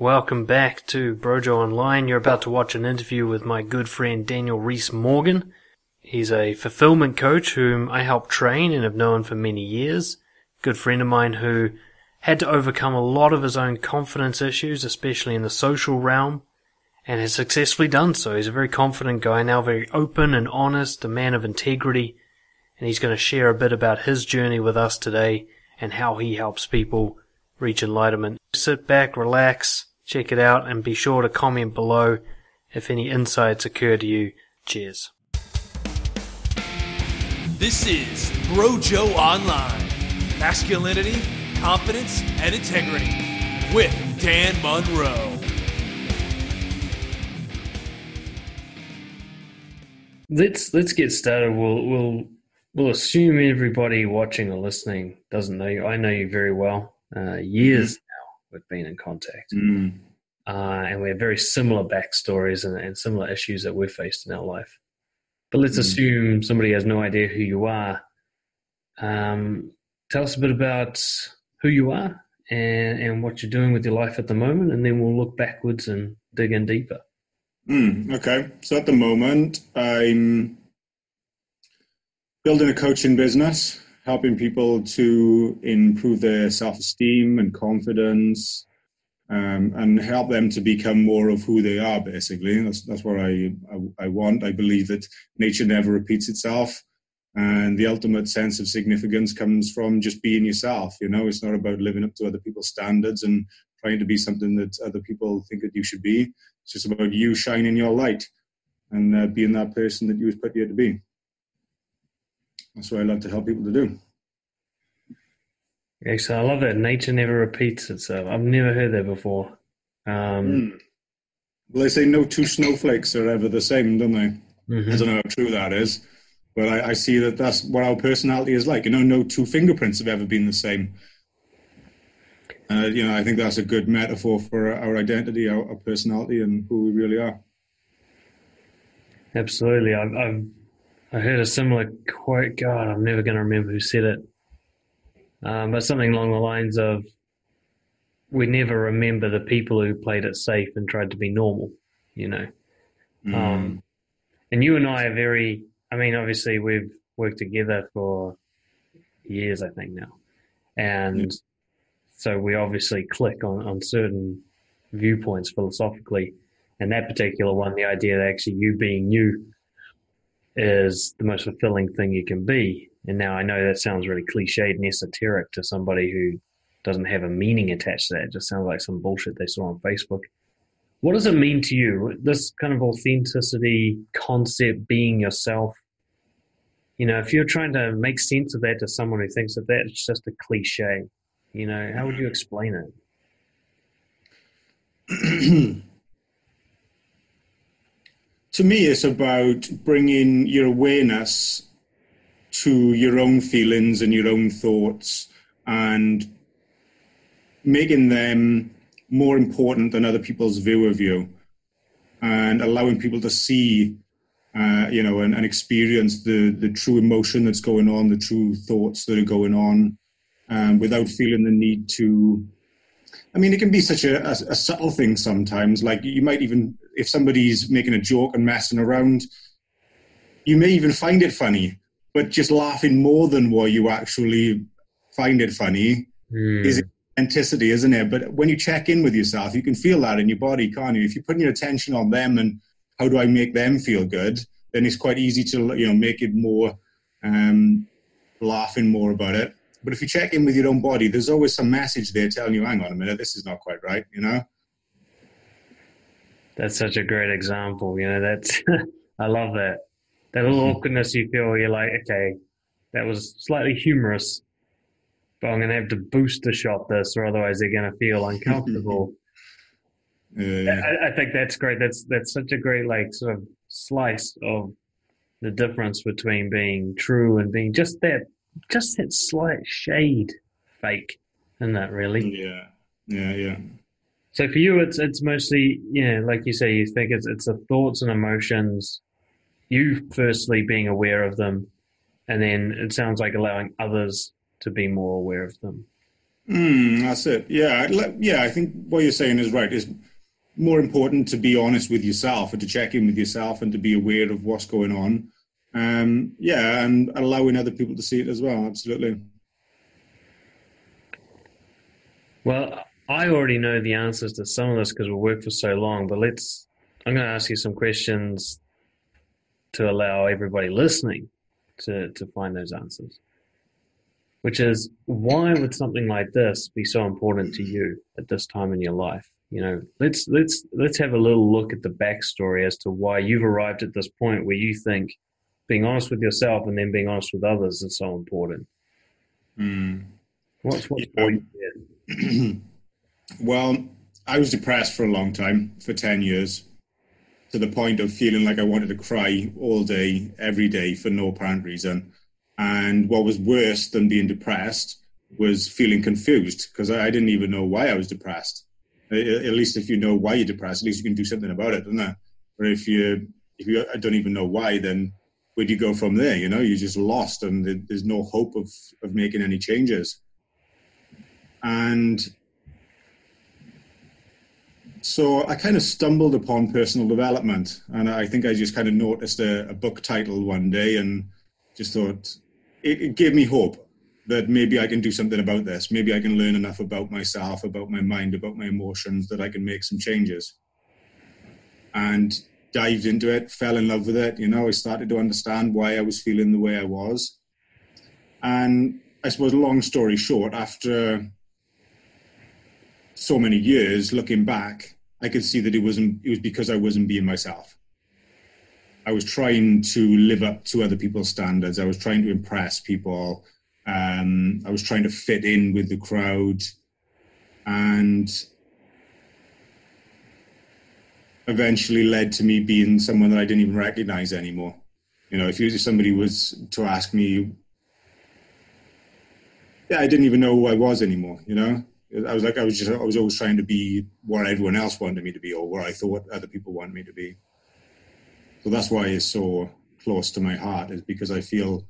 Welcome back to Brojo Online. You're about to watch an interview with my good friend Daniel Reese Morgan. He's a fulfillment coach whom I helped train and have known for many years. Good friend of mine who had to overcome a lot of his own confidence issues, especially in the social realm, and has successfully done so. He's a very confident guy now, very open and honest, a man of integrity, and he's going to share a bit about his journey with us today and how he helps people reach enlightenment. Sit back, relax, check it out, and be sure to comment below if any insights occur to you. Cheers. This is Brojo Online Masculinity, Confidence, and Integrity with Dan Monroe. Let's let's get started. We'll we'll we'll assume everybody watching or listening doesn't know you. I know you very well. Uh, years we've been in contact. Mm. Uh, and we have very similar backstories and, and, similar issues that we've faced in our life. But let's Mm. assume somebody has no idea who you are. Um, tell us a bit about who you are and, and what you're doing with your life at the moment, and then we'll look backwards and dig in deeper. Mm, okay. So at the moment, I'm building a coaching business, helping people to improve their self esteem and confidence. Um, and help them to become more of who they are. Basically, that's that's what I, I I want. I believe that nature never repeats itself, and the ultimate sense of significance comes from just being yourself. You know, it's not about living up to other people's standards and trying to be something that other people think that you should be. It's just about you shining your light and uh, being that person that you was put here to be. That's what I love to help people to do. Excellent. I love that. Nature never repeats itself. I've never heard that before. Um, Mm. Well, they say no two snowflakes are ever the same, don't they? mhm. I don't know how true that is, but I, I see that that's what our personality is like. You know, no two fingerprints have ever been the same. Uh, you know, I think that's a good metaphor for our identity, our, our personality, and who we really are. Absolutely. I've, I've I heard a similar quote. God, I'm never going to remember who said it. Um, but something along the lines of, "We never remember the people who played it safe and tried to be normal." You know. Mm. Um, and you and I are very. I mean, obviously, we've worked together for years, I think now, and so we obviously click on on certain viewpoints philosophically. And that particular one, the idea that actually you being you is the most fulfilling thing you can be. And now I know that sounds really cliched and esoteric to somebody who doesn't have a meaning attached to that. It just sounds like some bullshit they saw on Facebook. What does it mean to you? This kind of authenticity concept, being yourself. You know, if you're trying to make sense of that to someone who thinks that that's just a cliche, you know, how would you explain it? to me, it's about bringing your awareness to your own feelings and your own thoughts and making them more important than other people's view of you and allowing people to see uh, you know and, and experience the the true emotion that's going on the true thoughts that are going on um, without feeling the need to I mean, it can be such a, a, a subtle thing sometimes. Like you might even, if somebody's making a joke and messing around, you may even find it funny, but just laughing more than what you actually find it funny is authenticity, isn't it? But when you check in with yourself, you can feel that in your body, can't you? If you're putting your attention on them and how do I make them feel good, then it's quite easy to you know make it more um, laughing more about it. But if you check in with your own body, there's always some message there telling you, hang on a minute, this is not quite right, you know? That's such a great example. You know, that's I love that. That little awkwardness you feel. You're like, okay, that was slightly humorous, but I'm going to have to booster shot this, or otherwise they're going to feel uncomfortable. Uh, I, I think that's great. That's that's such a great like sort of slice of the difference between being true and being just that, just that slight shade fake. Isn't that really? yeah, yeah, yeah. So for you, it's it's mostly you know, like you say, you think it's it's the thoughts and emotions. You firstly being aware of them, and then it sounds like allowing others to be more aware of them. Mm, that's it. Yeah, yeah. I think what you're saying is right. It's more important to be honest with yourself and to check in with yourself and to be aware of what's going on. Um, yeah, and allowing other people to see it as well. Absolutely. Well, I already know the answers to some of this because we worked for so long, but let's. I'm going to ask you some questions to allow everybody listening to, to find those answers which is why would something like this be so important to you at this time in your life? You know, let's let's let's have a little look at the backstory as to why you've arrived at this point where you think being honest with yourself and then being honest with others is so important. Mm. What's what's yeah. well, I was depressed for a long time, for ten years, to the point of feeling like I wanted to cry all day, every day, for no apparent reason. And what was worse than being depressed was feeling confused because I, didn't even know why I was depressed. At, least if you know why you're depressed, at least you can do something about it, doesn't it? Or if you if you don't even know why, then where do you go from there? You know, you're just lost, and there's no hope of of making any changes. And so I kind of stumbled upon personal development, and I think I just kind of noticed a, a book title one day and just thought, it, it gave me hope that maybe I can do something about this. Maybe I can learn enough about myself, about my mind, about my emotions that I can make some changes. And dived into it, fell in love with it. You know, I started to understand why I was feeling the way I was. And I suppose, long story short, after so many years looking back, I could see that it wasn't. It was because I wasn't being myself. I was trying to live up to other people's standards. I was trying to impress people. Um, I was trying to fit in with the crowd, and eventually led to me being someone that I didn't even recognize anymore. You know, if you, somebody was to ask me, yeah, I didn't even know who I was anymore. You know, I was like, I was just, I was always trying to be what everyone else wanted me to be, or what I thought other people wanted me to be. So that's why it's so close to my heart, is because I feel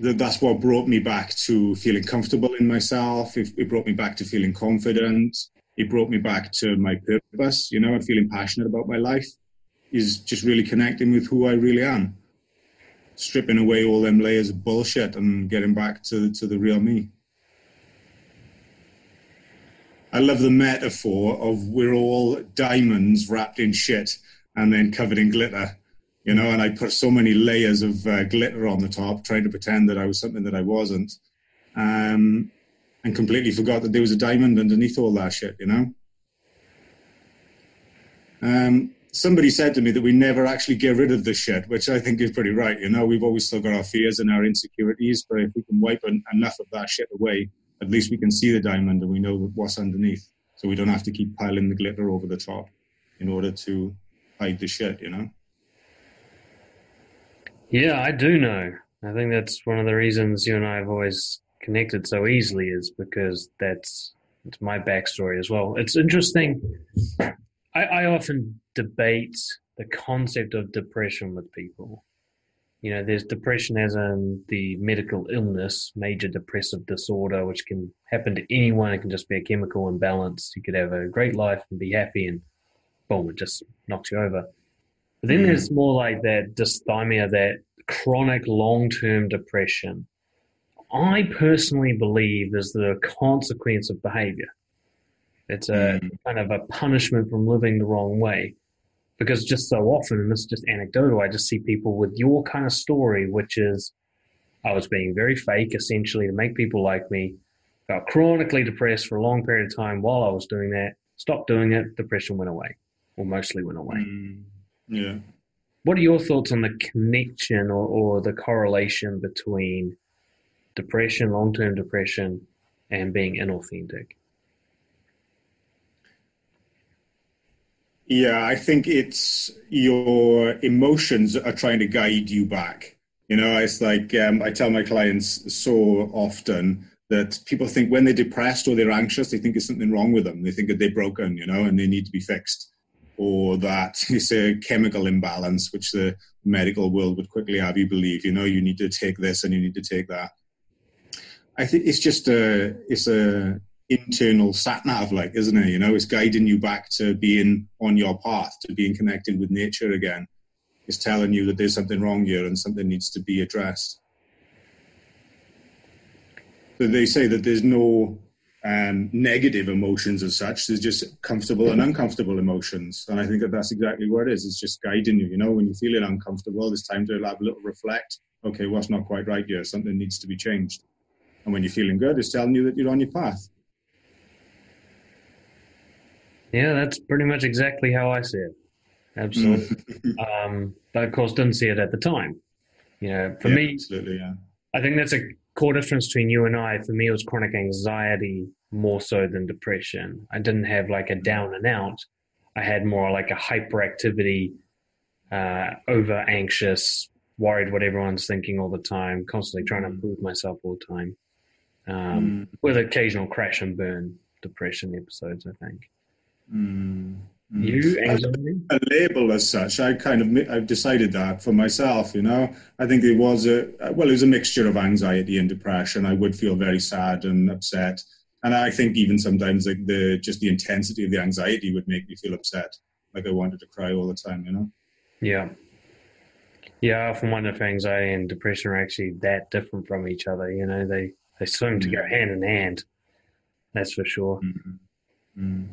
that that's what brought me back to feeling comfortable in myself. It, it brought me back to feeling confident. It brought me back to my purpose, you know, and feeling passionate about my life is just really connecting with who I really am. Stripping away all them layers of bullshit and getting back to, to the real me. I love the metaphor of we're all diamonds wrapped in shit and then covered in glitter, you know. And I put so many layers of uh, glitter on the top, trying to pretend that I was something that I wasn't, um, and completely forgot that there was a diamond underneath all that shit, you know. Um, somebody said to me that we never actually get rid of the shit, which I think is pretty right. You know, we've always still got our fears and our insecurities, but if we can wipe enough of that shit away, at least we can see the diamond and we know what's underneath. So we don't have to keep piling the glitter over the top in order to hide the shit, you know? Yeah, I do know. I think that's one of the reasons you and I have always connected so easily is because that's it's my backstory as well. It's interesting. I, I often debate the concept of depression with people you know, there's depression as in the medical illness, major depressive disorder, which can happen to anyone. It can just be a chemical imbalance. You could have a great life and be happy, and boom, it just knocks you over. But then mm. there's more like that dysthymia, that chronic long term depression. I personally believe is the consequence of behavior. It's a mm. kind of a punishment from living the wrong way because just so often, and this is just anecdotal, I just see people with your kind of story, which is I was being very fake essentially to make people like me, got chronically depressed for a long period of time while I was doing that, stopped doing it, depression went away, or mostly went away. Mm, yeah. What are your thoughts on the connection or, or the correlation between depression, long term depression, and being inauthentic? Yeah, I think it's your emotions are trying to guide you back. You know, it's like um, I tell my clients so often that people think when they're depressed or they're anxious, they think there's something wrong with them. They think that they're broken, you know, and they need to be fixed. Or that it's a chemical imbalance, which the medical world would quickly have you believe, you know, you need to take this and you need to take that. I think it's just a it's a internal sat nav, like, isn't it? You know, it's guiding you back to being on your path, to being connected with nature again. It's telling you that there's something wrong here and something needs to be addressed. So they say that there's no um, negative emotions as such. There's just comfortable and uncomfortable emotions, and I think that that's exactly what it is. It's just guiding you. You know, when you're feeling uncomfortable, it's time to have a little reflect. Okay, what's not quite right here? Something needs to be changed. And when you're feeling good, it's telling you that you're on your path. Yeah, that's pretty much exactly how I see it. Absolutely. um, but of course, didn't see it at the time. You know, for yeah, me, absolutely, yeah. I think that's a core difference between you and I. For me, it was chronic anxiety more so than depression. I didn't have like a down and out. I had more like a hyperactivity, uh, over anxious, worried what everyone's thinking all the time, constantly trying to Mm. improve myself all the time, um, with occasional crash and burn depression episodes. I think Mm. Mm. you anxiety. a label as such. I kind of I've decided that for myself. You know, I think it was a well, it was a mixture of anxiety and depression. I would feel very sad and upset, and I think even sometimes like the just the intensity of the anxiety would make me feel upset, like I wanted to cry all the time. You know. Yeah. Yeah, I often wonder if anxiety and depression are actually that different from each other. You know, they, they seem to go Mm. hand in hand. That's for sure. Mm. Mm.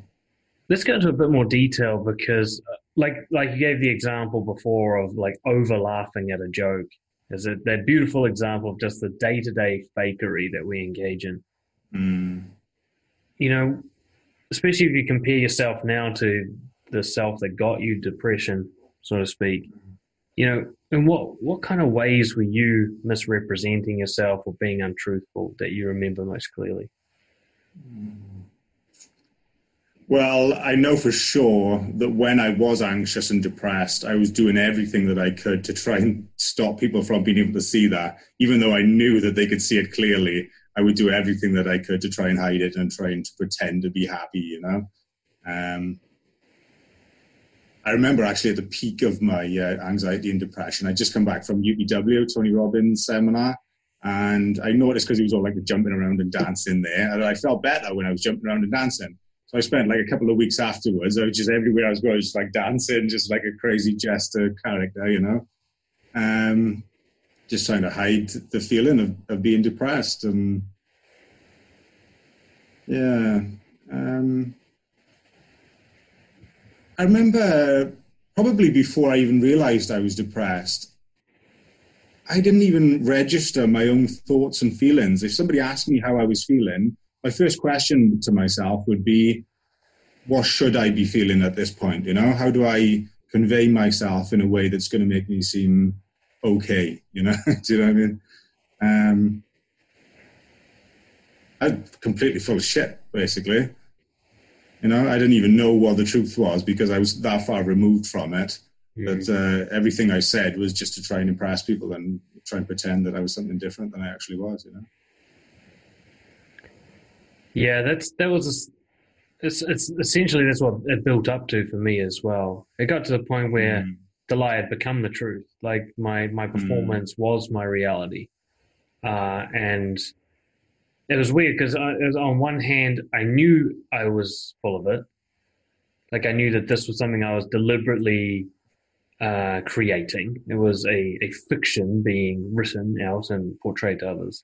Let's go into a bit more detail because, uh, like, like you gave the example before of like over laughing at a joke. Is it that beautiful example of just the day to day fakery that we engage in? Mm. You know, especially if you compare yourself now to the self that got you depression, so to speak. You know, in what what kind of ways were you misrepresenting yourself or being untruthful that you remember most clearly? Well, I know for sure that when I was anxious and depressed, I was doing everything that I could to try and stop people from being able to see that. Even though I knew that they could see it clearly, I would do everything that I could to try and hide it and trying to pretend to be happy, you know? Um, I remember actually at the peak of my uh, anxiety and depression, I'd just come back from UPW, Tony Robbins seminar, and I noticed because he was all like jumping around and dancing there, and I felt better when I was jumping around and dancing. So I spent like a couple of weeks afterwards. I was just everywhere I was going, just like dancing, just like a crazy jester character, you know. Um, just trying to hide the feeling of, of being depressed and yeah. Um, I remember probably before I even realized I was depressed, I didn't even register my own thoughts and feelings. If somebody asked me how I was feeling, my first question to myself would be, what should I be feeling at this point? You know, how do I convey myself in a way that's going to make me seem okay? You know, do you know what I mean? Um, I'm completely full of shit, basically. You know, I didn't even know what the truth was because I was that far removed from it. That uh, everything I said was just to try and impress people and try and pretend that I was something different than I actually was. You know. Yeah, that's that was. A, it's it's essentially that's what it built up to for me as well. It got to the point where Mm. the lie had become the truth. Like my my performance was my reality, uh, and it was weird because on one hand I knew I was full of it, like I knew that this was something I was deliberately uh, creating. It was a, a fiction being written out and portrayed to others.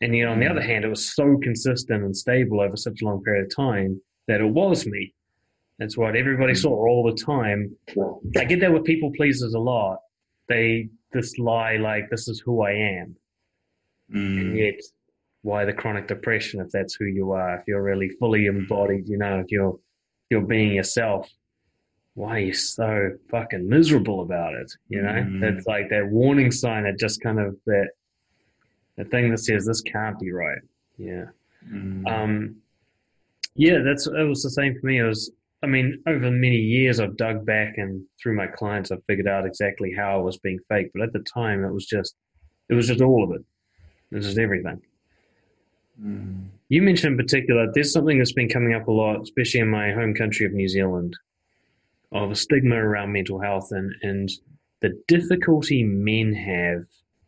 And yet, on the Mm. other hand, it was so consistent and stable over such a long period of time that it was me. That's what everybody Mm. saw all the time. I get that with people pleasers a lot. They this lie like this is who I am, and Mm. yet why the chronic depression if that's who you are? If you're really fully embodied, you know, if you're you're being yourself, why are you so fucking miserable about it? You know, Mm. that's like that warning sign that just kind of that the thing that says this can't be right. Yeah. Mm. Um, yeah, that's it was the same for me. It was, I mean, over many years, I've dug back and through my clients, I've figured out exactly how I was being fake. But at the time, it was just, it was just all of it. It was just everything. Mm. You mentioned in particular, there's something that's been coming up a lot, especially in my home country of New Zealand, of a stigma around mental health and, and the difficulty men have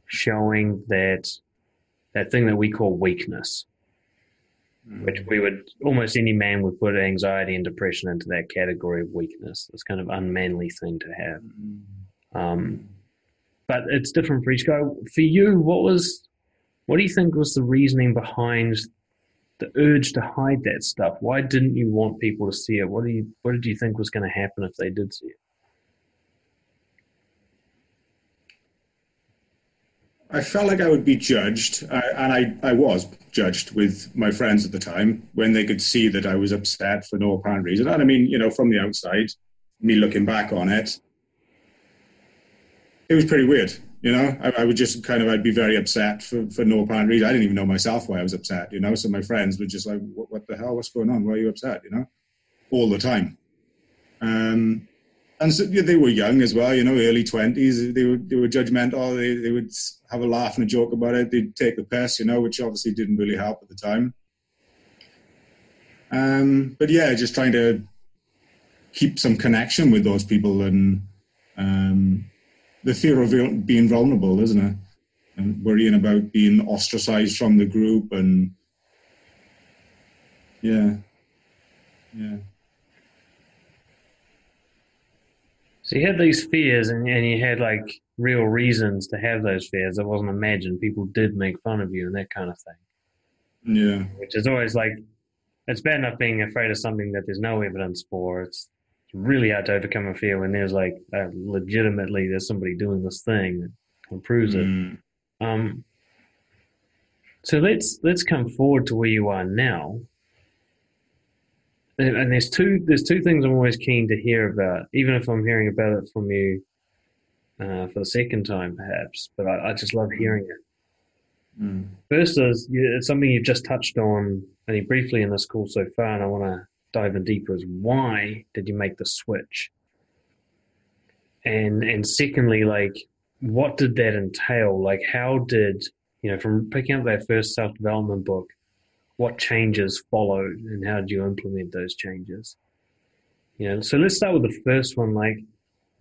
showing that that thing that we call weakness, which we would almost any man would put anxiety and depression into that category of weakness. This kind of unmanly thing to have. Um, but it's different for each guy. For you, what was, what do you think was the reasoning behind the urge to hide that stuff? Why didn't you want people to see it? What do you, what did you think was going to happen if they did see it? I felt like I would be judged, and I, I was judged with my friends at the time when they could see that I was upset for no apparent reason. And I mean, you know, from the outside, me looking back on it, it was pretty weird. You know, I, I, would just kind of, I'd be very upset for, for no apparent reason. I didn't even know myself why I was upset, you know. So my friends were just like, what, what the hell? What's going on? Why are you upset? You know, all the time. Um, and so, yeah, they were young as well, you know, early twenties. They were they were judgmental. They they would have a laugh and a joke about it. They'd take the piss, you know, which obviously didn't really help at the time. Um, but yeah, just trying to keep some connection with those people and um, the fear of being vulnerable, isn't it? And worrying about being ostracized from the group and yeah, yeah. So you had these fears, and, and you had like real reasons to have those fears. It wasn't imagined. People did make fun of you and that kind of thing. Yeah. Which is always like, it's bad enough being afraid of something that there's no evidence for. It's really hard to overcome a fear when there's like uh, legitimately there's somebody doing this thing that proves mm. it. Um, so let's let's come forward to where you are now and there's two there's two things I'm always keen to hear about, even if I'm hearing about it from you uh, for the second time, perhaps. But I, I just love hearing it. Mm. First is it's something you've just touched on only briefly in this call so far, and I want to dive in deeper. Is why did you make the switch? And and secondly, like what did that entail? Like how did you know from picking up that first self development book? What changes followed and how did you implement those changes? You know, so let's start with the first one. Like,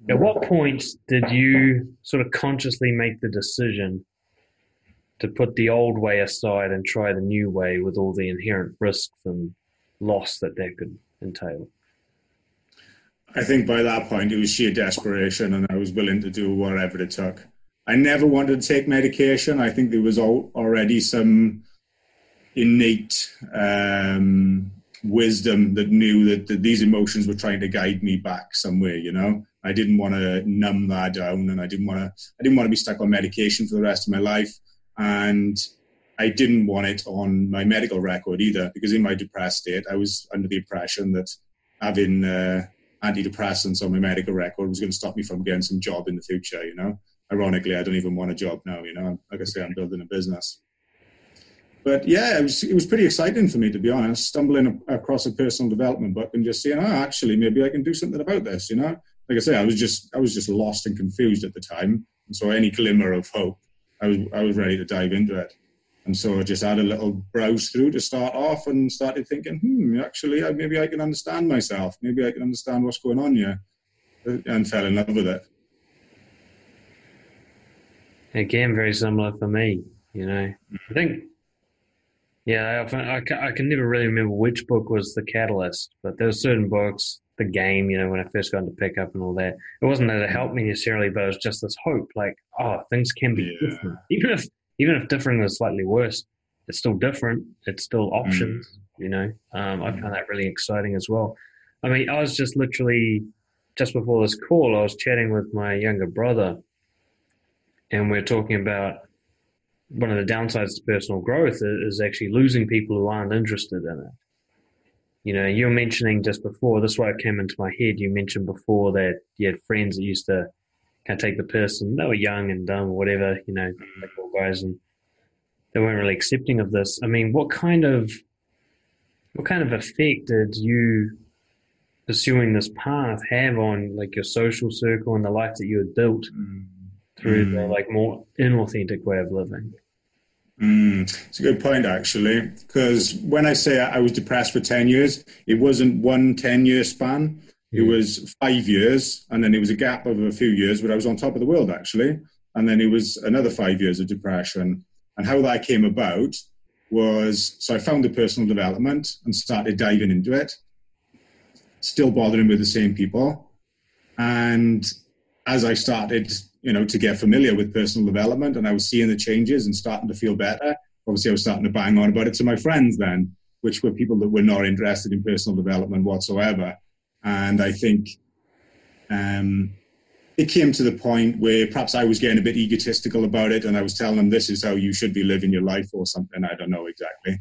at what point did you sort of consciously make the decision to put the old way aside and try the new way with all the inherent risks and loss that that could entail? I think by that point it was sheer desperation, and I was willing to do whatever it took. I never wanted to take medication. I think there was already some innate um, wisdom that knew that, that, these emotions were trying to guide me back somewhere. You know, I didn't want to numb that down, and I didn't want to. I didn't want to be stuck on medication for the rest of my life, and I didn't want it on my medical record either, because in my depressed state, I was under the impression that having uh, antidepressants on my medical record was going to stop me from getting some job in the future. You know, ironically, I don't even want a job now. You know, like I say, I'm building a business but yeah, it was it was pretty exciting for me to be honest, stumbling across a personal development book and just saying, oh, actually, maybe I can do something about this. You know, like I say, I was just I was just lost and confused at the time, and so any glimmer of hope, I was I was ready to dive into it. And so I just had a little browse through to start off and started thinking, hmm, actually, maybe I can understand myself. Maybe I can understand what's going on here. And fell in love with it. Again, very similar for me. You know, I think yeah, I, often, I, can, I can never really remember which book was the catalyst, but there were certain books, the game, you know, when I first got into pickup and all that. It wasn't that it helped me necessarily, but it was just this hope, like, oh, things can be yeah. different. Even if even if different is slightly worse, it's still different. It's still options, mm. you know. Um, I found that really exciting as well. I mean, I was just literally just before this call, I was chatting with my younger brother, and we we're talking about one of the downsides to personal growth is actually losing people who aren't interested in it. You know, you were mentioning just before, this way it came into my head. You mentioned before that you had friends that used to kind of take the person, they were young and dumb or whatever, you know, guys, and they weren't really accepting of this. I mean, what kind of what kind of effect did you pursuing this path have on like your social circle and the life that you had built? Mm through mm. the like more inauthentic way of living. Mm, it's a good point, actually, because when I say I was depressed for 10 years, it wasn't one 10 year span. It was five years, and then it was a gap of a few years, but I was on top of the world, actually. And then it was another five years of depression. And how that came about was so I found the personal development and started diving into it, still bothering with the same people. And as I started, you know, to get familiar with personal development and I was seeing the changes and starting to feel better, obviously I was starting to bang on about it to my friends then, which were people that were not interested in personal development whatsoever. And I think um, it came to the point where perhaps I was getting a bit egotistical about it, and I was telling them this is how you should be living your life or something. I don't know exactly.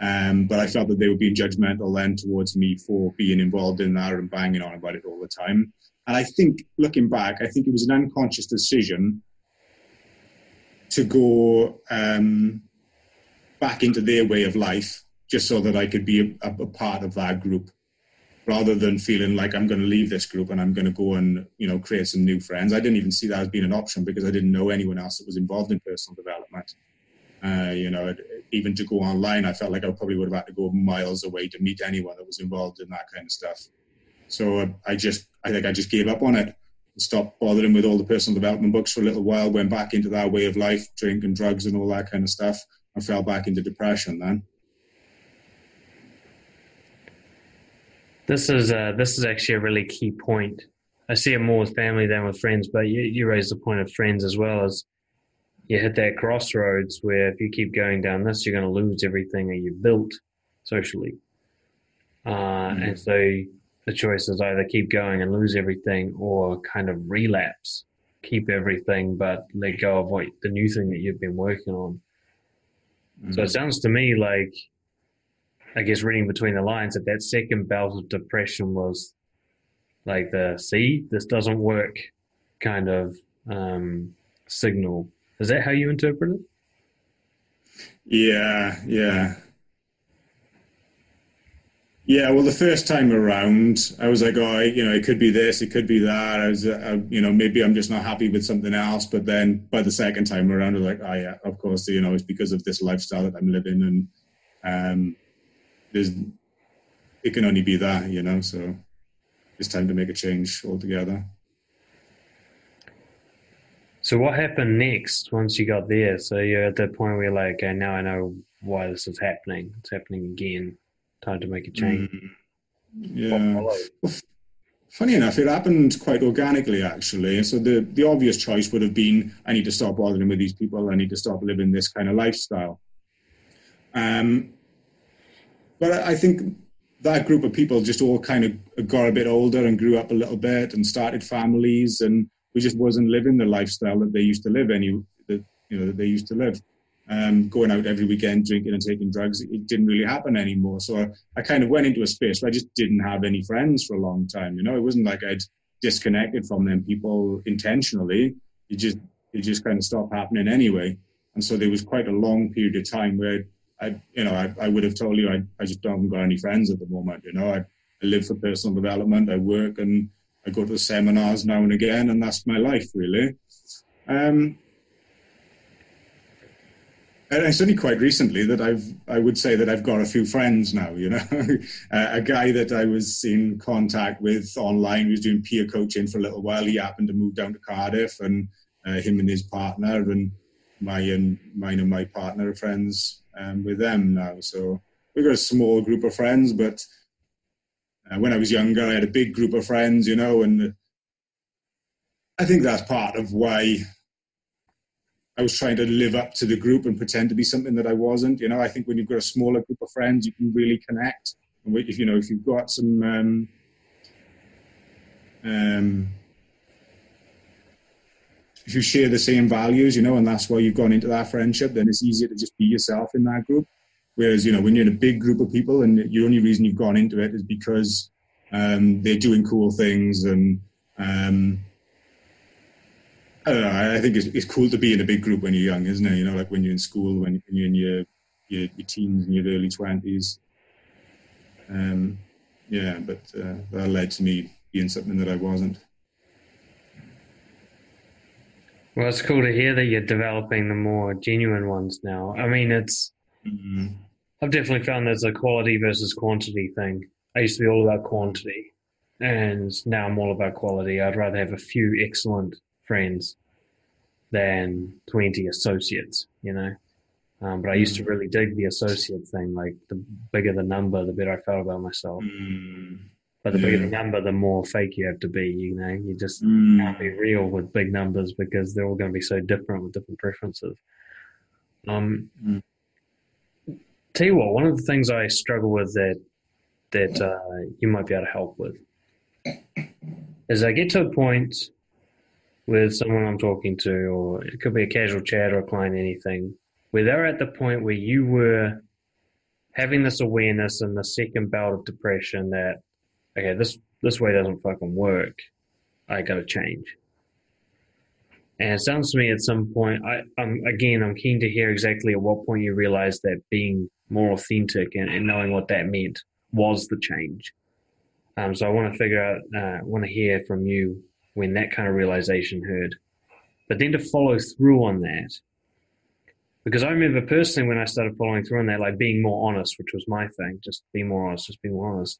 Um, but I felt that they were being judgmental then towards me for being involved in that and banging on about it all the time. And I think, looking back, I think it was an unconscious decision to go um, back into their way of life just so that I could be a, a part of that group rather than feeling like I'm going to leave this group and I'm going to go and you know create some new friends. I didn't even see that as being an option because I didn't know anyone else that was involved in personal development. Uh, you know, even to go online, I felt like I probably would have had to go miles away to meet anyone that was involved in that kind of stuff. So uh, I just, I think I just gave up on it. Stopped bothering with all the personal development books for a little while. Went back into that way of life, drinking drugs and all that kind of stuff, and fell back into depression then. This is uh, this is actually a really key point. I see it more with family than with friends, but you, you raise the point of friends as well as you hit that crossroads where if you keep going down this, you're going to lose everything that you built socially. Uh, mm-hmm. And so the choice is either keep going and lose everything or kind of relapse, keep everything, but let go of what the new thing that you've been working on. Mm-hmm. So it sounds to me like I guess reading between the lines that that second bout of depression was like the see this doesn't work kind of um, signal. Is that how you interpret it? Yeah, yeah. Yeah, well, the first time around, I was like, oh, you know, it could be this, it could be that. I was, uh, you know, maybe I'm just not happy with something else. But then by the second time around, I was like, oh, yeah, of course, you know, it's because of this lifestyle that I'm living. And, um, there's it can only be that, you know. So it's time to make a change altogether. So what happened next once you got there? So you're at that point where you're like, okay, now I know why this is happening. It's happening again. Time to make a change. Mm, yeah. Funny enough, it happened quite organically, actually. So the, the obvious choice would have been, I need to stop bothering with these people. I need to stop living this kind of lifestyle. Um, but I think that group of people just all kind of got a bit older and grew up a little bit and started families, and we just wasn't living the lifestyle that they used to live any that you know that they used to live. Um, going out every weekend, drinking and taking drugs, it didn't really happen anymore. So I, I kind of went into a space where I just didn't have any friends for a long time. You know, it wasn't like I'd disconnected from them people intentionally. It just it just kind of stopped happening anyway. And so there was quite a long period of time where I, you know, I, I would have told you I, I just don't got any friends at the moment. You know, I, I live for personal development. I work and I go to seminars now and again, and that's my life really. Um, and it's only quite recently that I've, I would say that I've got a few friends now, you know. a guy that I was in contact with online, he was doing peer coaching for a little while. He happened to move down to Cardiff, and uh, him and his partner, and my and mine and my partner are friends um, with them now. So we've got a small group of friends, but uh, when I was younger, I had a big group of friends, you know, and I think that's part of why I was trying to live up to the group and pretend to be something that I wasn't. You know, I think when you've got a smaller group of friends, you can really connect. And if you know, if you've got some um, um, if you share the same values, you know, and that's why you've gone into that friendship, then it's easier to just be yourself in that group. Whereas, you know, when you're in a big group of people and the only reason you've gone into it is because um, they're doing cool things and um, I don't know. I think it's, it's cool to be in a big group when you're young, isn't it? You know, like when you're in school, when, you're in your, your, your teens and your early twenties. Um, yeah, but uh, that led to me being something that I wasn't. Well, it's cool to hear that you're developing the more genuine ones now. I mean, it's. Mm-hmm. I've definitely found there's a quality versus quantity thing. I used to be all about quantity, and now I'm all about quality. I'd rather have a few excellent friends than 20 associates, you know? Um, but I used to really dig the associate thing. Like the bigger the number, the better I felt about myself. Mm. But the bigger the number, the more fake you have to be. You know, you just Mm. can't be real with big numbers because they're all going to be so different with different preferences. Um, Mm. tell you what, one of the things I struggle with that that uh, you might be able to help with is I get to a point with someone I'm talking to, or it could be a casual chat or a client, anything, where they're at the point where you were having this awareness and the second bout of depression that, okay, this this way doesn't fucking work. I got to change. And it sounds to me at some point, I, I'm again, I'm keen to hear exactly at what point you realized that being more authentic and, and knowing what that meant was the change. Um, so I want to figure out, uh, want to hear from you when that kind of realization heard. But then to follow through on that, because I remember personally when I started following through on that, like being more honest, which was my thing, just be more honest, just be more honest.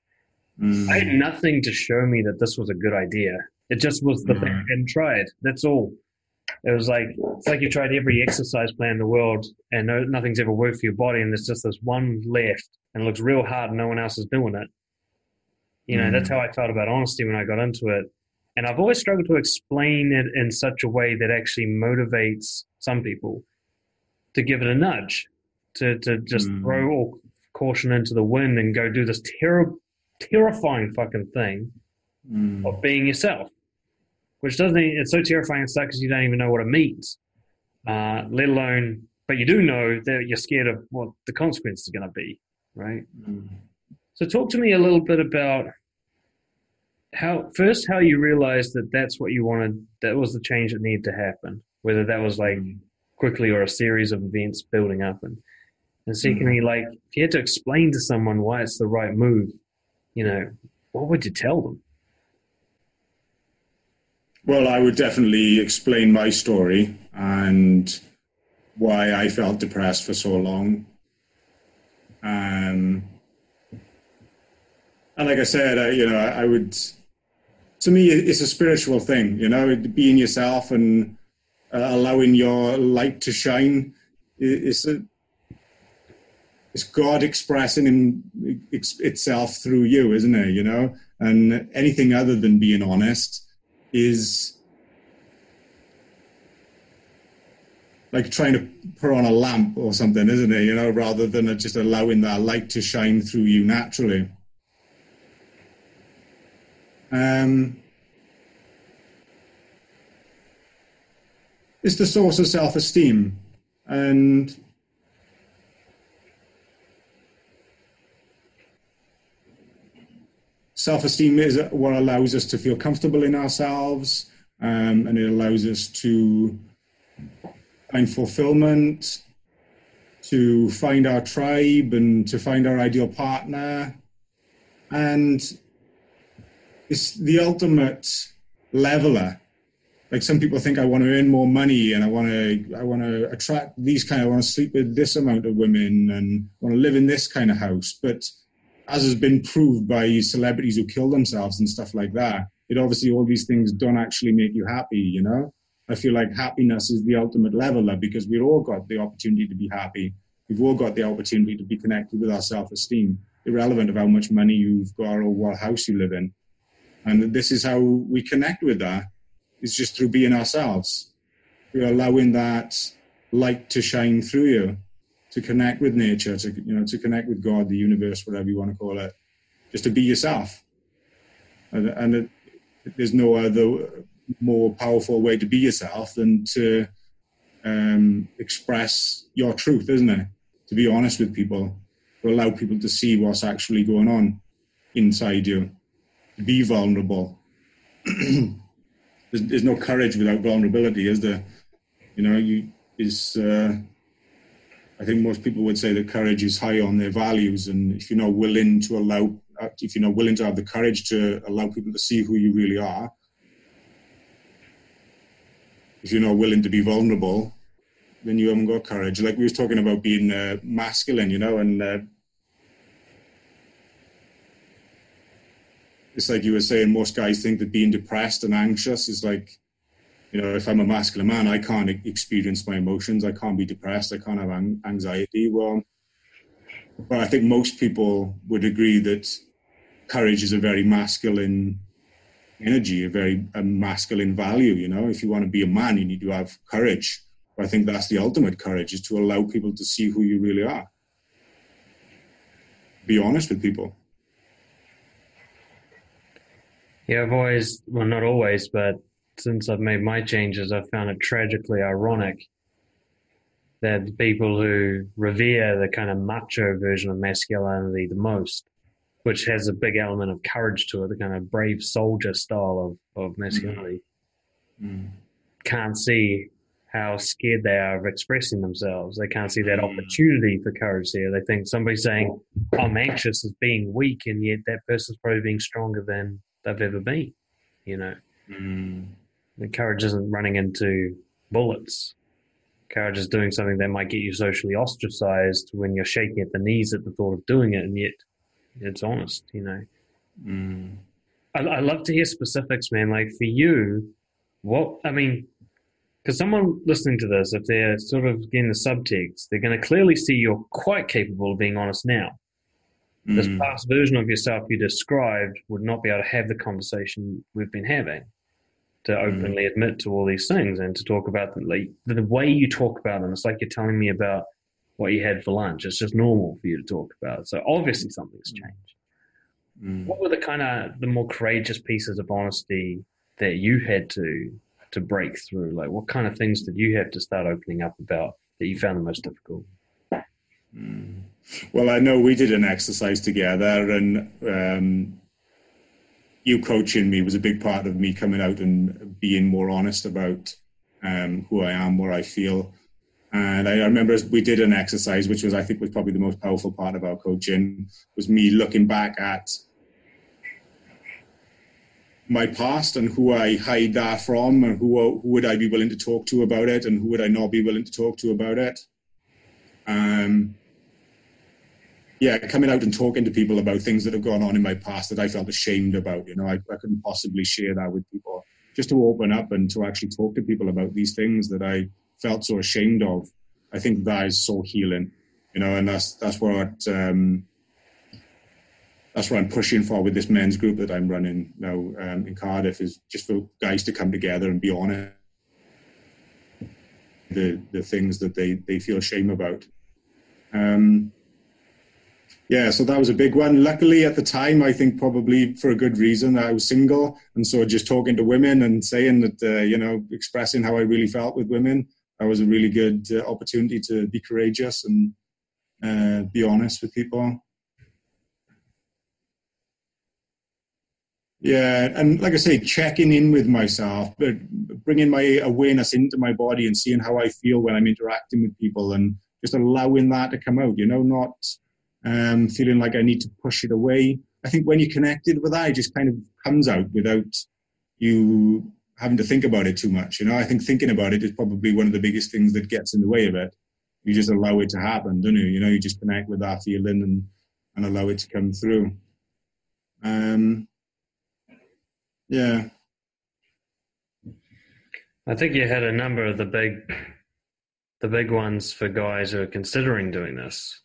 Mm. I had nothing to show me that this was a good idea. It just was the thing Mm. and tried. That's all. It was like it's like you tried every exercise plan in the world and no, nothing's ever worked for your body, and there's just this one left and it looks real hard, and no one else is doing it. You know, Mm. that's how I felt about honesty when I got into it. And I've always struggled to explain it in such a way that actually motivates some people to give it a nudge, to to just Mm. throw all caution into the wind and go do this terrifying fucking thing Mm. of being yourself, which doesn't. It's so terrifying and stuff because you don't even know what it means, uh, let alone. But you do know that you're scared of what the consequences are going to be, right? Mm. So talk to me a little bit about how first how you realized that that's what you wanted. That was the change that needed to happen. Whether that was like quickly or a series of events building up, and and secondly, like if you had to explain to someone why it's the right move, you know, what would you tell them? Well, I would definitely explain my story and why I felt depressed for so long. Um, and like I said, I, you know, I, I would. To me, it's a spiritual thing. You know, being yourself and uh, allowing your light to shine. It's a, it's God expressing him, ex- itself through you, isn't it? You know, and anything other than being honest is like trying to put on a lamp or something, isn't it? You know, rather than just allowing that light to shine through you naturally. Um, it's the source of self-esteem, and self-esteem is what allows us to feel comfortable in ourselves um, and it allows us to find fulfillment to find our tribe and to find our ideal partner. And it's the ultimate leveler like some people think i want to earn more money and i want to i want to attract these kind of i want to sleep with this amount of women and want to live in this kind of house but as has been proved by celebrities who kill themselves and stuff like that, it obviously all these things don't actually make you happy, you know? I feel like happiness is the ultimate leveler because we've all got the opportunity to be happy. We've all got the opportunity to be connected with our self esteem, irrelevant of how much money you've got or what house you live in. And this is how we connect with that, is just through being ourselves. We're allowing that light to shine through you to connect with nature, to you know, to connect with God, the universe, whatever you want to call it, just to be yourself. And, and it, there's no other more powerful way to be yourself than to um, express your truth, isn't it? To be honest with people, to allow people to see what's actually going on inside you, be vulnerable. there's, there's no courage without vulnerability, is there? You know, you is. Uh, I think most people would say that courage is high on their values, and if you're not willing to allow, if you're not willing to have the courage to allow people to see who you really are, if you're not willing to be vulnerable, then you haven't got courage. Like we was talking about being uh, masculine, you know, and uh, it's like you were saying, most guys think that being depressed and anxious is like you know, if I'm a masculine man, I can't experience my emotions. I can't be depressed. I can't have anxiety. Well, but I think most people would agree that courage is a very masculine energy, a very a masculine value. You know, if you want to be a man, you need to have courage. But I think that's the ultimate courage is to allow people to see who you really are. Be honest with people. Yeah, I've always, well, not always, but since I've made my changes, I've found it tragically ironic that the people who revere the kind of macho version of masculinity the most, which has a big element of courage to it, the kind of brave soldier style of, of masculinity, mm. can't see how scared they are of expressing themselves. They can't see that mm. opportunity for courage there. They think somebody saying, I'm anxious is being weak, and yet that person's probably being stronger than they've ever been, you know. Mm. The courage isn't running into bullets. Courage is doing something that might get you socially ostracized when you're shaking at the knees at the thought of doing it, and yet it's honest, you know. Mm. I, I love to hear specifics, man. Like for you, what I mean, because someone listening to this, if they're sort of getting the subtext, they're going to clearly see you're quite capable of being honest now. Mm. This past version of yourself you described would not be able to have the conversation we've been having to mm. openly mm. admit to all these things and to talk about them. Like the way you talk about them, it's like you're telling me about what you had for lunch. It's just normal for you to talk about. So obviously something's mm. changed. Mm. What were the kind of the more courageous pieces of honesty that you had to to break through? Like what kind of things did you have to start opening up about that you found the most difficult? Mm. Well, I know we did an exercise together, and um, you coaching me was a big part of me coming out and being more honest about um, who I am, where I feel. And I remember we did an exercise, which was I think was probably the most powerful part of our coaching, was me looking back at my past and who I hide that from, and who, who would I be willing to talk to about it, and who would I not be willing to talk to about it. Um, yeah, coming out and talking to people about things that have gone on in my past that I felt ashamed about. You know, I, I couldn't possibly share that with people. Just to open up and to actually talk to people about these things that I felt so ashamed of. I think that is so healing. You know, and that's that's what um, that's what I'm pushing for with this men's group that I'm running now um, in Cardiff is just for guys to come together and be honest the the things that they they feel shame about. Um, yeah, so that was a big one. Luckily, at the time, I think probably for a good reason, I was single, and so just talking to women and saying that, uh, you know, expressing how I really felt with women, that was a really good uh, opportunity to be courageous and uh, be honest with people. Yeah, and like I say, checking in with myself, but bringing my awareness into my body and seeing how I feel when I'm interacting with people, and just allowing that to come out. You know, not um, feeling like I need to push it away. I think when you're connected with that, it just kind of comes out without you having to think about it too much. You know, I think thinking about it is probably one of the biggest things that gets in the way of it. You just allow it to happen, don't you? You know, you just connect with that feeling and, and allow it to come through. Um, yeah. I think you had a number of the big, the big ones for guys who are considering doing this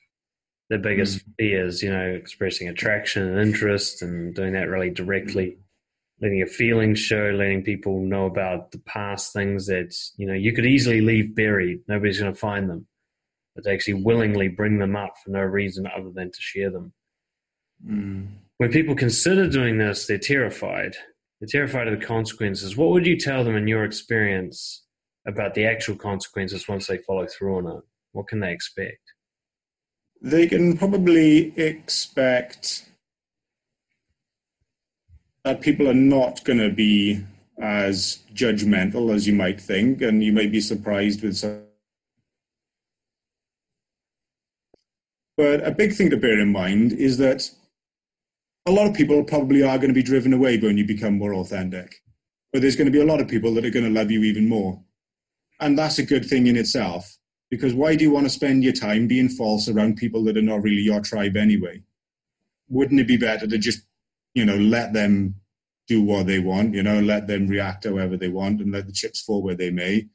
their biggest mm. fears, you know, expressing attraction and interest and doing that really directly, letting your feelings show, letting people know about the past things that, you know, you could easily leave buried. Nobody's going to find them. But to actually willingly bring them up for no reason other than to share them. Mm. When people consider doing this, they're terrified. They're terrified of the consequences. What would you tell them in your experience about the actual consequences once they follow through on it? What can they expect? They can probably expect that people are not going to be as judgmental as you might think, and you might be surprised with some. But a big thing to bear in mind is that a lot of people probably are going to be driven away when you become more authentic. But there's going to be a lot of people that are going to love you even more. And that's a good thing in itself. Because why do you want to spend your time being false around people that are not really your tribe anyway? Wouldn't it be better to just, you know, let them do what they want, you know, let them react however they want and let the chips fall where they may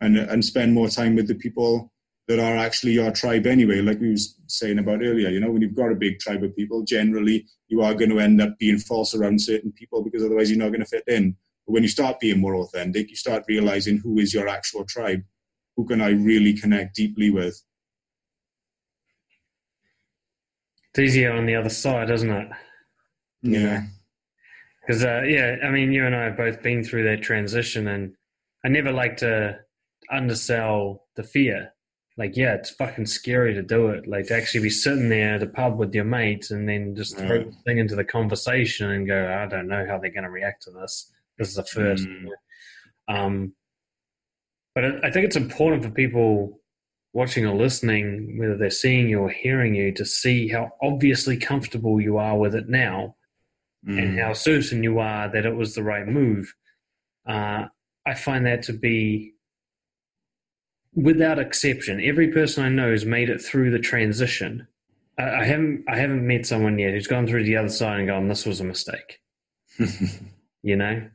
and, and spend more time with the people that are actually your tribe anyway. Like we was saying about earlier, you know, when you've got a big tribe of people, generally you are going to end up being false around certain people because otherwise you're not going to fit in. But when you start being more authentic, you start realizing who is your actual tribe. Who can I really connect deeply with? It's easier on the other side, isn't it? Yeah. Because, uh, yeah, I mean, you and I have both been through that transition, and I never like to undersell the fear. Like, yeah, it's fucking scary to do it. Like, to actually be sitting there at a pub with your mates and then just throw the thing into the conversation and go, I don't know how they're going to react to this. This is the first. Mm. Um, but I think it's important for people watching or listening, whether they're seeing you or hearing you, to see how obviously comfortable you are with it now and Mm. how certain you are that it was the right move. Uh, I find that to be, without exception, every person I know has made it through the transition. I, I haven't, I haven't met someone yet who's gone through the other side and gone, "This was a mistake," you know.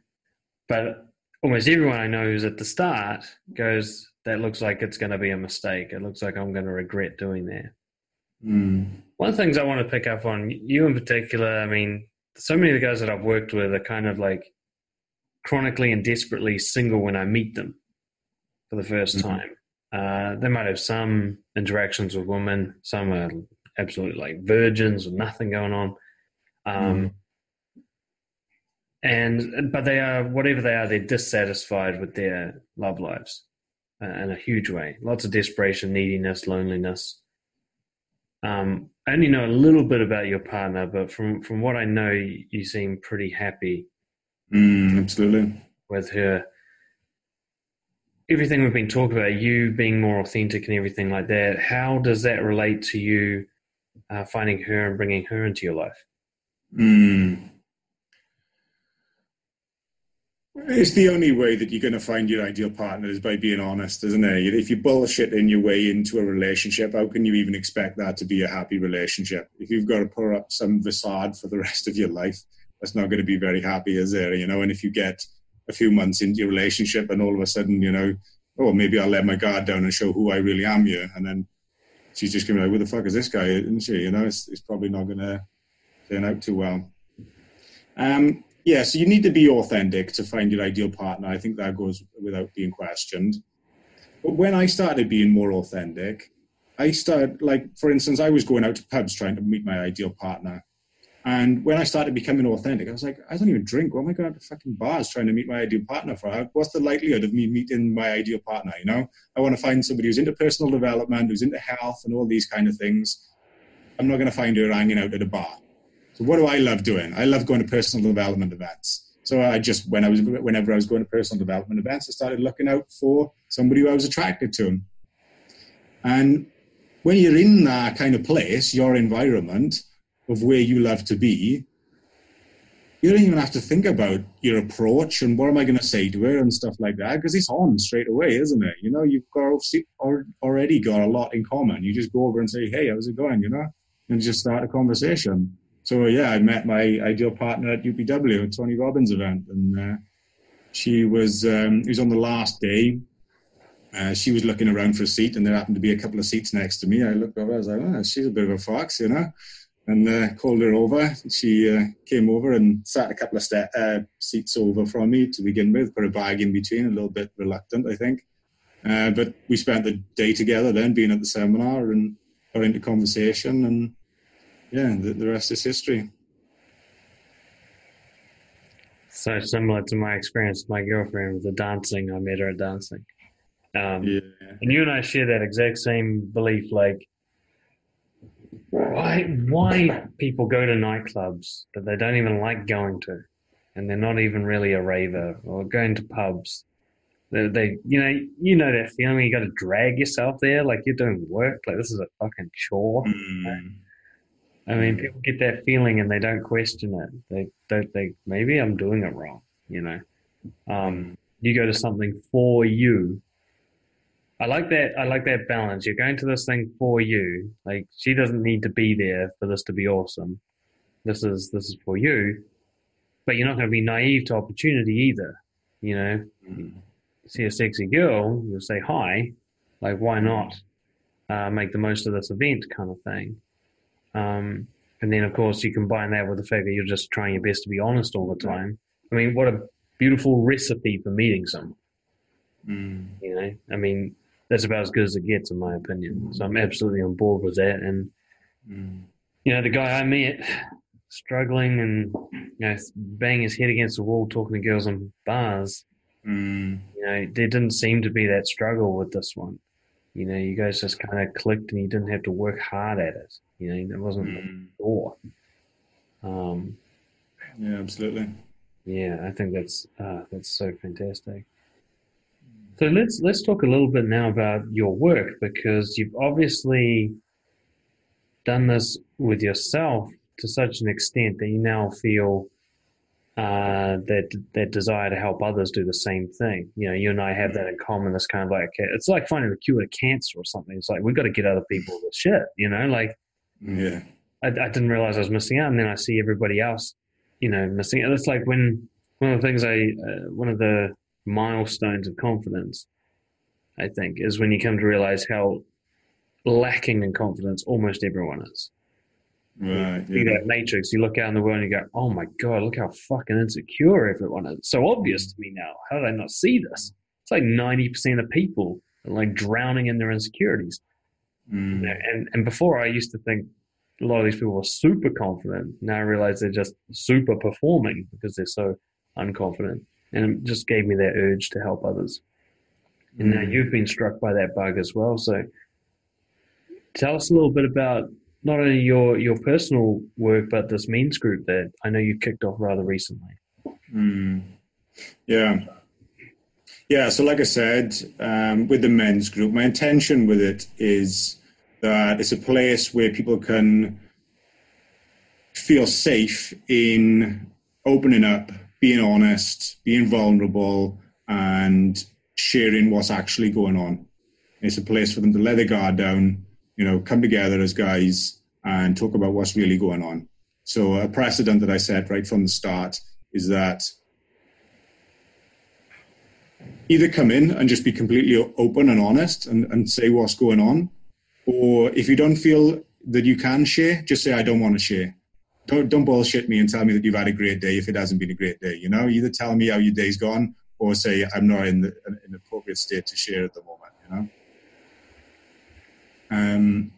But almost everyone I know who's at the start goes, "That looks like it's going to be a mistake. It looks like I'm going to regret doing that." Mm. One of the things I want to pick up on, you in particular, I mean, so many of the guys that I've worked with are kind of like chronically and desperately single when I meet them for the 1st Mhm. time. Uh, they might have some interactions with women, some are absolutely like virgins with nothing going on. Um, And but they are whatever they are, they're dissatisfied with their love lives uh, in a huge way. Lots of desperation, neediness, loneliness. Um, I only know a little bit about your partner, but from from what I know, you, seem pretty happy Mm, absolutely. with her. Everything we've been talking about, you being more authentic and everything like that. How does that relate to you uh, finding her and bringing her into your life? Mm. It's the only way that you're going to find your ideal partner is by being honest, isn't it? If you bullshit in your way into a relationship, how can you even expect that to be a happy relationship? If you've got to put up some facade for the rest of your life, that's not going to be very happy, is there? You know, and if you get a few months into your relationship and all of a sudden, you know, oh, maybe I'll let my guard down and show who I really am here, and then she's just going to be like, "Who the fuck is this guy?" Isn't she? You know, it's, it's probably not going to turn out too well. Um, yeah, so you need to be authentic to find your ideal partner. I think that goes without being questioned. But when I started being more authentic, I started, like, for instance, I was going out to pubs trying to meet my ideal partner. And when I started becoming authentic, I was like, I don't even drink. What am I going to fucking bars trying to meet my ideal partner for? What's the likelihood of me meeting my ideal partner? You know, I want to find somebody who's into personal development, who's into health and all these kind of things. I'm not going to find her hanging out at a bar. So what do I love doing? I love going to personal development events. So I just when I was whenever I was going to personal development events, I started looking out for somebody who I was attracted to. And when you're in that kind of place, your environment of where you love to be, you don't even have to think about your approach and what am I going to say to her and stuff like that because it's on straight away, isn't it? You know, you've got already got a lot in common. You just go over and say, "Hey, how's it going?" You know, and just start a conversation. So yeah, I met my ideal partner at UPW at Tony Robbins event, and uh, she was um, it was on the last day. Uh, she was looking around for a seat, and there happened to be a couple of seats next to me. I looked over, I was like, oh, she's a bit of a fox, you know, and uh, called her over. She uh, came over and sat a couple of ste- uh, seats over from me to begin with, put a bag in between, a little bit reluctant, I think. Uh, but we spent the day together then, being at the seminar, and got into conversation, and yeah, the, the rest is history. So similar to my experience with my girlfriend with the dancing. I met her at dancing. Um, Yeah. And you and I share that exact same belief. Like, why why people go to nightclubs that they don't even like going to, and they're not even really a raver, or going to pubs. They, they you know, you know that feeling. You got to drag yourself there, like you're doing work. Like this is a fucking chore. Mm. I mean, people get that feeling and they don't question it. They don't think maybe I'm doing it wrong. You know, um, you go to something for you. I like that. I like that balance. You're going to this thing for you. Like she doesn't need to be there for this to be awesome. This is this is for you. but you're not going to be naive to opportunity either. You know, see a sexy girl, you'll say hi, like why not uh, make the most of this event, kind of thing. Um, and then of course you combine that with the fact that you're just trying your best to be honest all the time. I mean, what a beautiful recipe for meeting someone. Mm. You know, I mean, that's about as good as it gets, in my opinion. So I'm absolutely on board with that. And Mm. you know, the guy I met struggling and you know banging his head against the wall, talking to girls in bars. Mm. You know, there didn't seem to be that struggle with this one. You know, you guys just kind of clicked, and you didn't have to work hard at it. You know, there wasn't Mm. a door. Um, Yeah, absolutely. Yeah, I think that's uh, that's so fantastic. So let's let's talk a little bit now about your work because you've obviously done this with yourself to such an extent that you now feel uh, that that desire to help others do the same thing. You know, you and I have that in common. It's kind of like it's like finding a cure to cancer or something. It's like we've got to get other people with shit. You know, like Yeah. I, I didn't realize I was missing out, and then I see everybody else, you know, missing out. It's like when one of the things I, uh, one of the milestones of confidence, I think, is when you come to realize how lacking in confidence almost everyone is. Right. You Yeah. that matrix, you look out in the world and you go, "Oh my god, look how fucking insecure everyone is." So obvious to me now. How did I not see this? It's like ninety percent of people are like drowning in their insecurities. Mm. And and before I used to think a lot of these people were super confident. Now I realize they're just super performing because they're so unconfident. And it just gave me that urge to help others. And now Mm. you've been struck by that bug as well. So tell us a little bit about not only your, your personal work, but this men's group that I know you kicked off rather recently. Mm. Yeah. Yeah, so like I said, um, with the men's group, my intention with it is that it's a place where people can feel safe in opening up, being honest, being vulnerable, and sharing what's actually going on. It's a place for them to let their guard down, you know, come together as guys and talk about what's really going on. So a precedent that I set right from the start is that either come in and just be completely open and honest and, and say what's going on, or if you don't feel that you can share, just say I don't want to share. Don't don't bullshit me and tell me that you've had a great day if it hasn't been a great day. You know, either tell me how your day's gone or say I'm not in the in an appropriate state to share at the moment. You know. Um,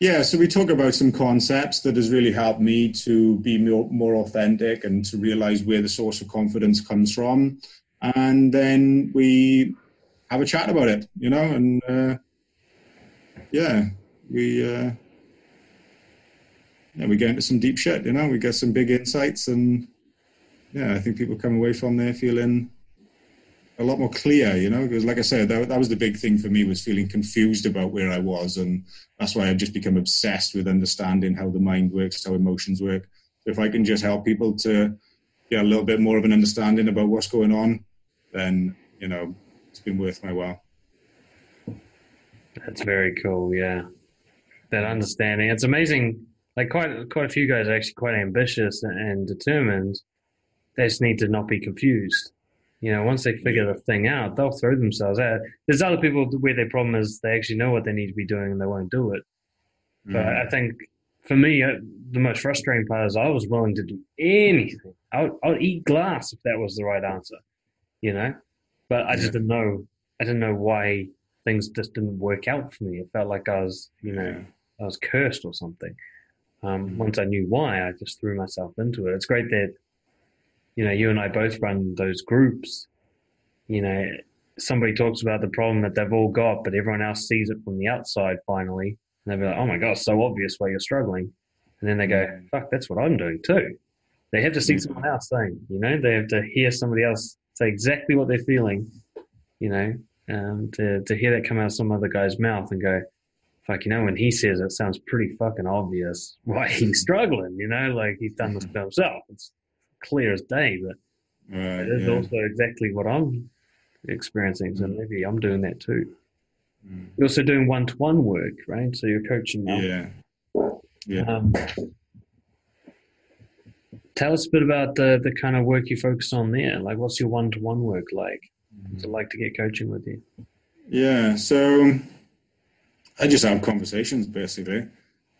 yeah, so we talk about some concepts that has really helped me to be more, more authentic and to realize where the source of confidence comes from, and then we have a chat about it. You know, and uh, yeah, we. Uh, yeah, we get into some deep shit, you know, we get some big insights and yeah, I think people come away from there feeling a lot more clear, you know, because like I said, that, that was the big thing for me was feeling confused about where I was. And that's why I've just become obsessed with understanding how the mind works, how emotions work. If I can just help people to get a little bit more of an understanding about what's going on, then, you know, it's been worth my while. That's very cool. Yeah. That understanding. It's amazing. Like quite, quite a few guys are actually quite ambitious and determined. They just need to not be confused. You know, once they figure the thing out, they'll throw themselves at it. There's other people where their problem is they actually know what they need to be doing and they won't do it. But I think for me, uh, the most frustrating part is I was willing to do anything. I would, I would eat glass if that was the right answer, you know. But I just Yeah. didn't know. I didn't know why things just didn't work out for me. It felt like I was, you know, Yeah. I was cursed or something. Um, Mhm. Once I knew why, I just threw myself into it. It's great that, you know, you and I both run those groups. You know, somebody talks about the problem that they've all got, but everyone else sees it from the outside finally. And they'll be like, oh my God, it's so obvious why you're struggling. And then they go, Mhm. fuck, that's what I'm doing too. They have to see Mhm. someone else saying, you know, they have to hear somebody else say exactly what they're feeling, you know, um, to, to hear that come out of some other guy's mouth and go, fuck, you know, when he says it, sounds pretty fucking obvious why he's struggling, you know, like he's done this to himself. It's clear as day, but Right, it is yeah. also exactly what I'm experiencing. So Mm. maybe I'm doing that too. Mm. You're also doing one to one work, right? So you're coaching now. Yeah. Yeah. Um, tell us a bit about the the kind of work you focus on there. Like, what's your one to one work like? What's it like to get coaching with you? Yeah, so I just have conversations basically,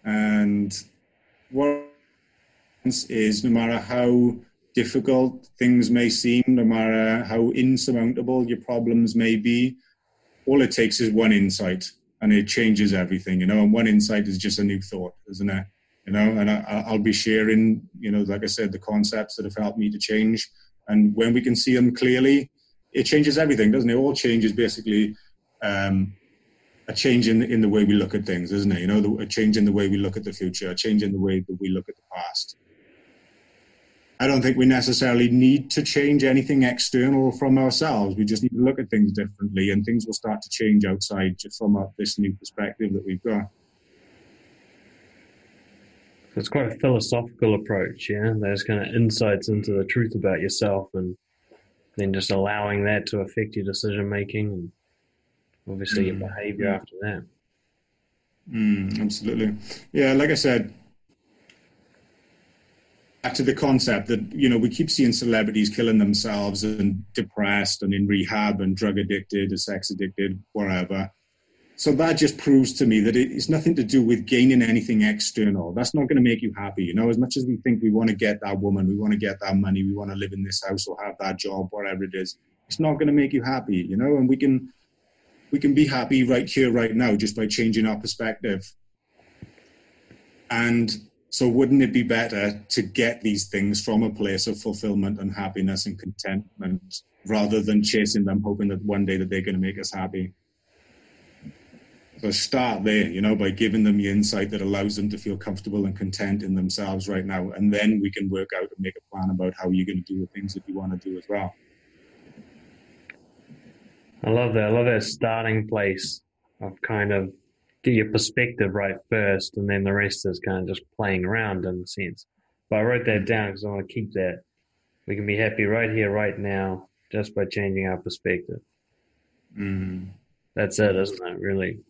and what is no matter how difficult things may seem, no matter how insurmountable your problems may be, all it takes is one insight and it changes everything, you know. And one insight is just a new thought, isn't it? You know, and I, will be sharing, you know, like I said, the concepts that have helped me to change. And when we can see them clearly, it changes everything, doesn't it? All changes basically um, a change in, in the way we look at things, isn't it? You know, the, a change in the way we look at the future, a change in the way that we look at the past. I don't think we necessarily need to change anything external from ourselves. We just need to look at things differently, and things will start to change outside just from this new perspective that we've got. It's quite a philosophical approach, yeah. There's kind of insights into the truth about yourself, and then just allowing that to affect your decision making, and obviously mm. your behavior after that. Mm, absolutely, yeah. Like I said, back to the concept that you know we keep seeing celebrities killing themselves and depressed and in rehab and drug addicted or sex addicted whatever. So that just proves to me that it's nothing to do with gaining anything external. That's not going to make you happy you know? As much as we think we want to get that woman we want to get that money we want to live in this house or have that job whatever it is it's not going to make you happy you know? And we can we can be happy right here right now just by changing our perspective. And so, wouldn't it be better to get these things from a place of fulfillment and happiness and contentment rather than chasing them, hoping that one day that they're going to make us happy? So start there, you know, by giving them the insight that allows them to feel comfortable and content in themselves right now, and then we can work out and make a plan about how you're going to do the things that you want to do as well. I love that. I love that starting place of kind of get your perspective right first, and then the rest is kind of just playing around in a sense. But I wrote that down because I want to keep that. We can be happy right here, right now, just by changing our perspective. Mm. That's it, isn't it? Really.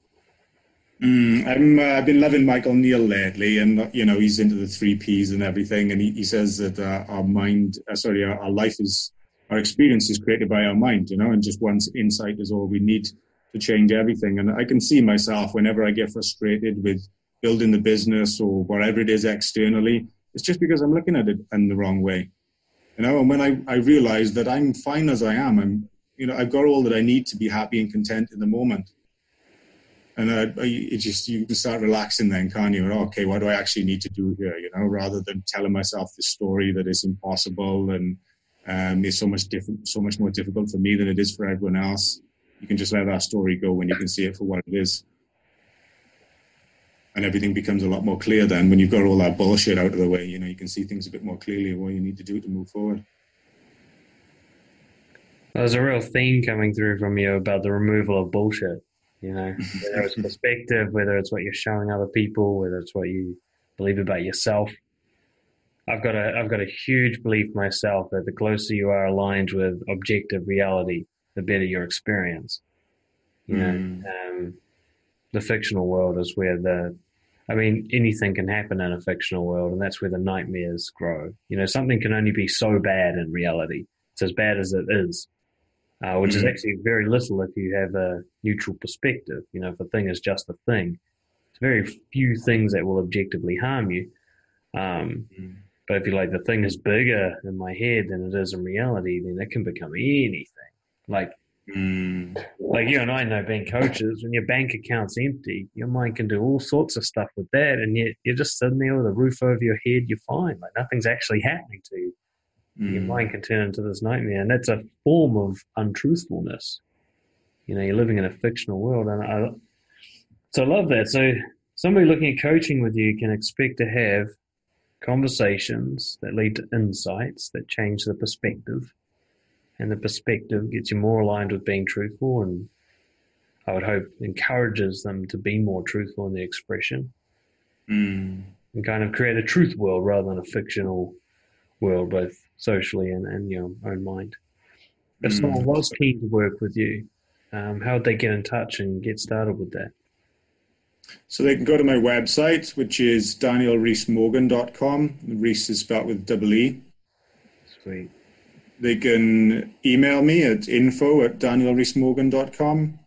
Mm, I'm, uh, I've been loving Michael Neill lately, and you know he's into the three Ps and everything. And he, he says that uh, our mind, uh, sorry, our, our life is, our experience is created by our mind. You know, and just one insight is all we need to change everything. And I can see myself whenever I get frustrated with building the business or whatever it is externally, it's just because I'm looking at it in the wrong way. You know, and when I, I realize that I'm fine as I am, I'm, you know, I've got all that I need to be happy and content in the moment. And I, I, it just, you can start relaxing then, can't you? Okay, what do I actually need to do here? You know, rather than telling myself the story that is impossible and um, is so much different, so much more difficult for me than it is for everyone else you can just let that story go when you can see it for what it is. And everything becomes a lot more clear then when you've got all that bullshit out of the way. You know, you can see things a bit more clearly what you need to do to move forward. There's a real theme coming through from you about the removal of bullshit. You know, whether it's perspective, whether it's what you're showing other people, whether it's what you believe about yourself. I've got a I've got a huge belief myself that the closer you are aligned with objective reality, the better your experience. You know, mm. um, the fictional world is where the, I mean, anything can happen in a fictional world, and that's where the nightmares grow. You know, something can only be so bad in reality. It's as bad as it is, uh, which mm. is actually very little if you have a neutral perspective. You know, if a thing is just a thing, it's very few things that will objectively harm you. Um, mm. But if you like, the thing is bigger in my head than it is in reality, then it can become anything. Like, mm. like you and I know, being coaches, when your bank account's empty, your mind can do all sorts of stuff with that, and yet you're just sitting there with a roof over your head. You're fine. Like nothing's actually happening to you. Mm. Your mind can turn into this nightmare, and that's a form of untruthfulness. You know, you're living in a fictional world, and I, so I love that. So somebody looking at coaching with you can expect to have conversations that lead to insights that change the perspective and the perspective gets you more aligned with being truthful and I would hope encourages them to be more truthful in their expression mm. and kind of create a truth world rather than a fictional world, both socially and, and your own mind. If mm. someone was keen to work with you, um, how would they get in touch and get started with that? So they can go to my website, which is danielreesmorgan.com. Rees is spelled with double E. Sweet. They can email me at info at danielreesmorgan.com.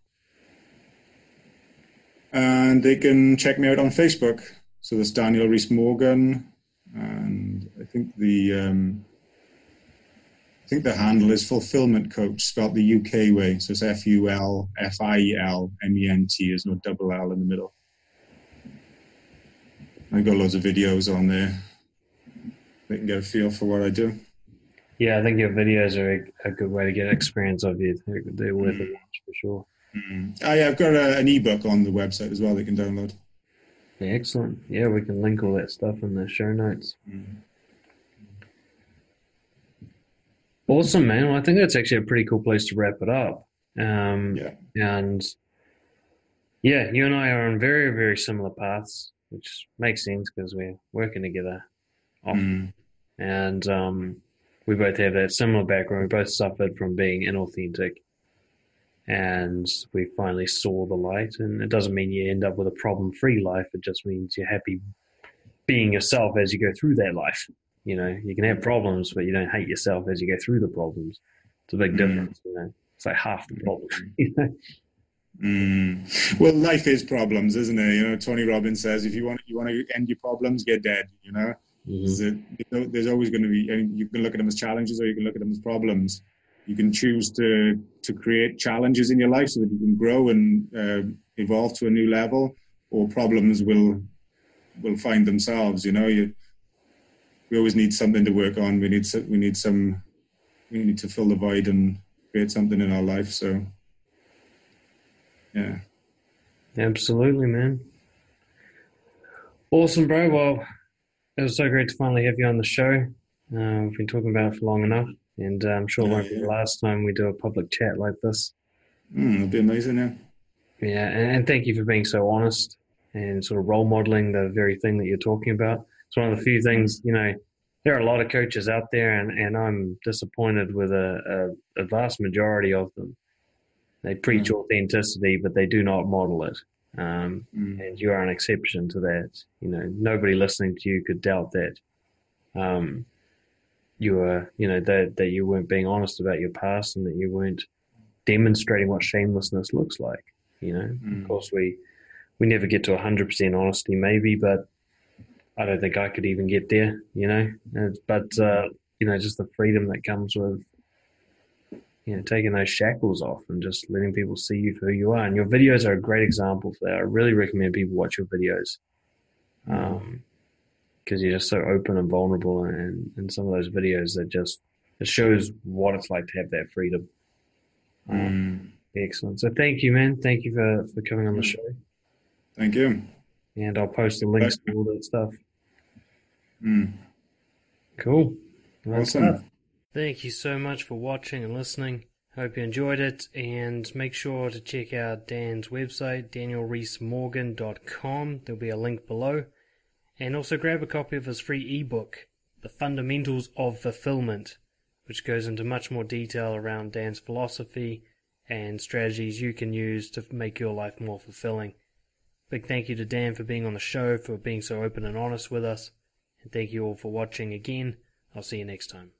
And they can check me out on Facebook. So that's Daniel Rees Morgan. And I think the um, I think the handle is fulfillment coach, spelled the UK way. So it's F U L F I E L M E N T. There's no double L in the middle. I've got loads of videos on there. They can get a feel for what I do. Yeah, I think your videos are a, a good way to get experience of you. They're, they're worth a watch for sure. Mm. I, I've got a, an ebook on the website as well. They can download. Yeah, excellent. Yeah, we can link all that stuff in the show notes. Mm. Awesome, man. Well, I think that's actually a pretty cool place to wrap it up. Um, Yeah. And yeah, you and I are on very, very similar paths, which makes sense because we're working together often. Mm. And um, we both have that similar background. We both suffered from being inauthentic. And we finally saw the light. And it doesn't mean you end up with a problem free life, it just means you're happy being yourself as you go through that life. You know, you can have problems, but you don't hate yourself as you go through the problems. It's a big Mm. difference, you know. It's like half the problem. You know? Mm. Well, life is problems, isn't it? You know, Tony Robbins says, if you want you want to end your problems, get dead. You know, Mhm. It- there's always going to be. and You can look at them as challenges, or you can look at them as problems. You can choose to to create challenges in your life so that you can grow and uh, evolve to a new level, or problems will will find themselves. You know, you we always need something to work on. We need we need some we need to fill the void and create something in our life. So, yeah. Absolutely, man. Awesome, bro. Well, it was so great to finally have you on the show. Uh, we've been talking about it for long enough, and uh, I'm sure it won't be the last time we do a public chat like this. Mm, it'll be amazing, yeah. Yeah, and, and thank you for being so honest and sort of role modeling the very thing that you're talking about. It's one of the few things, you know, there are a lot of coaches out there, and, and I'm disappointed with a, a, a vast majority of them. They preach authenticity, but they do not model it. Um, Mm. and you are an exception to that. You know, nobody listening to you could doubt that. Um, you were, you know, that that you weren't being honest about your past and that you weren't demonstrating what shamelessness looks like. You know, Mm. of course we we never get to hundred percent honesty, maybe, but I don't think I could even get there. You know, but uh, you know, just the freedom that comes with you know, taking those shackles off and just letting people see you for who you are. And your videos are a great example for that. I really recommend people watch your videos because you're just so open and vulnerable. And in some of those videos, that just it shows what it's like to have that freedom. Um, Mm. excellent. So thank you, man. Thank you for, for coming on the show. Thank you. And I'll post the links to all that stuff. Mm. Cool. Awesome. Thank you so much for watching and listening. Hope you enjoyed it, and make sure to check out Dan's website, danielreesmorgan.com. There'll be a link below. And also grab a copy of his free ebook, The Fundamentals of Fulfillment, which goes into much more detail around Dan's philosophy and strategies you can use to make your life more fulfilling. Big thank you to Dan for being on the show, for being so open and honest with us. And thank you all for watching again. I'll see you next time.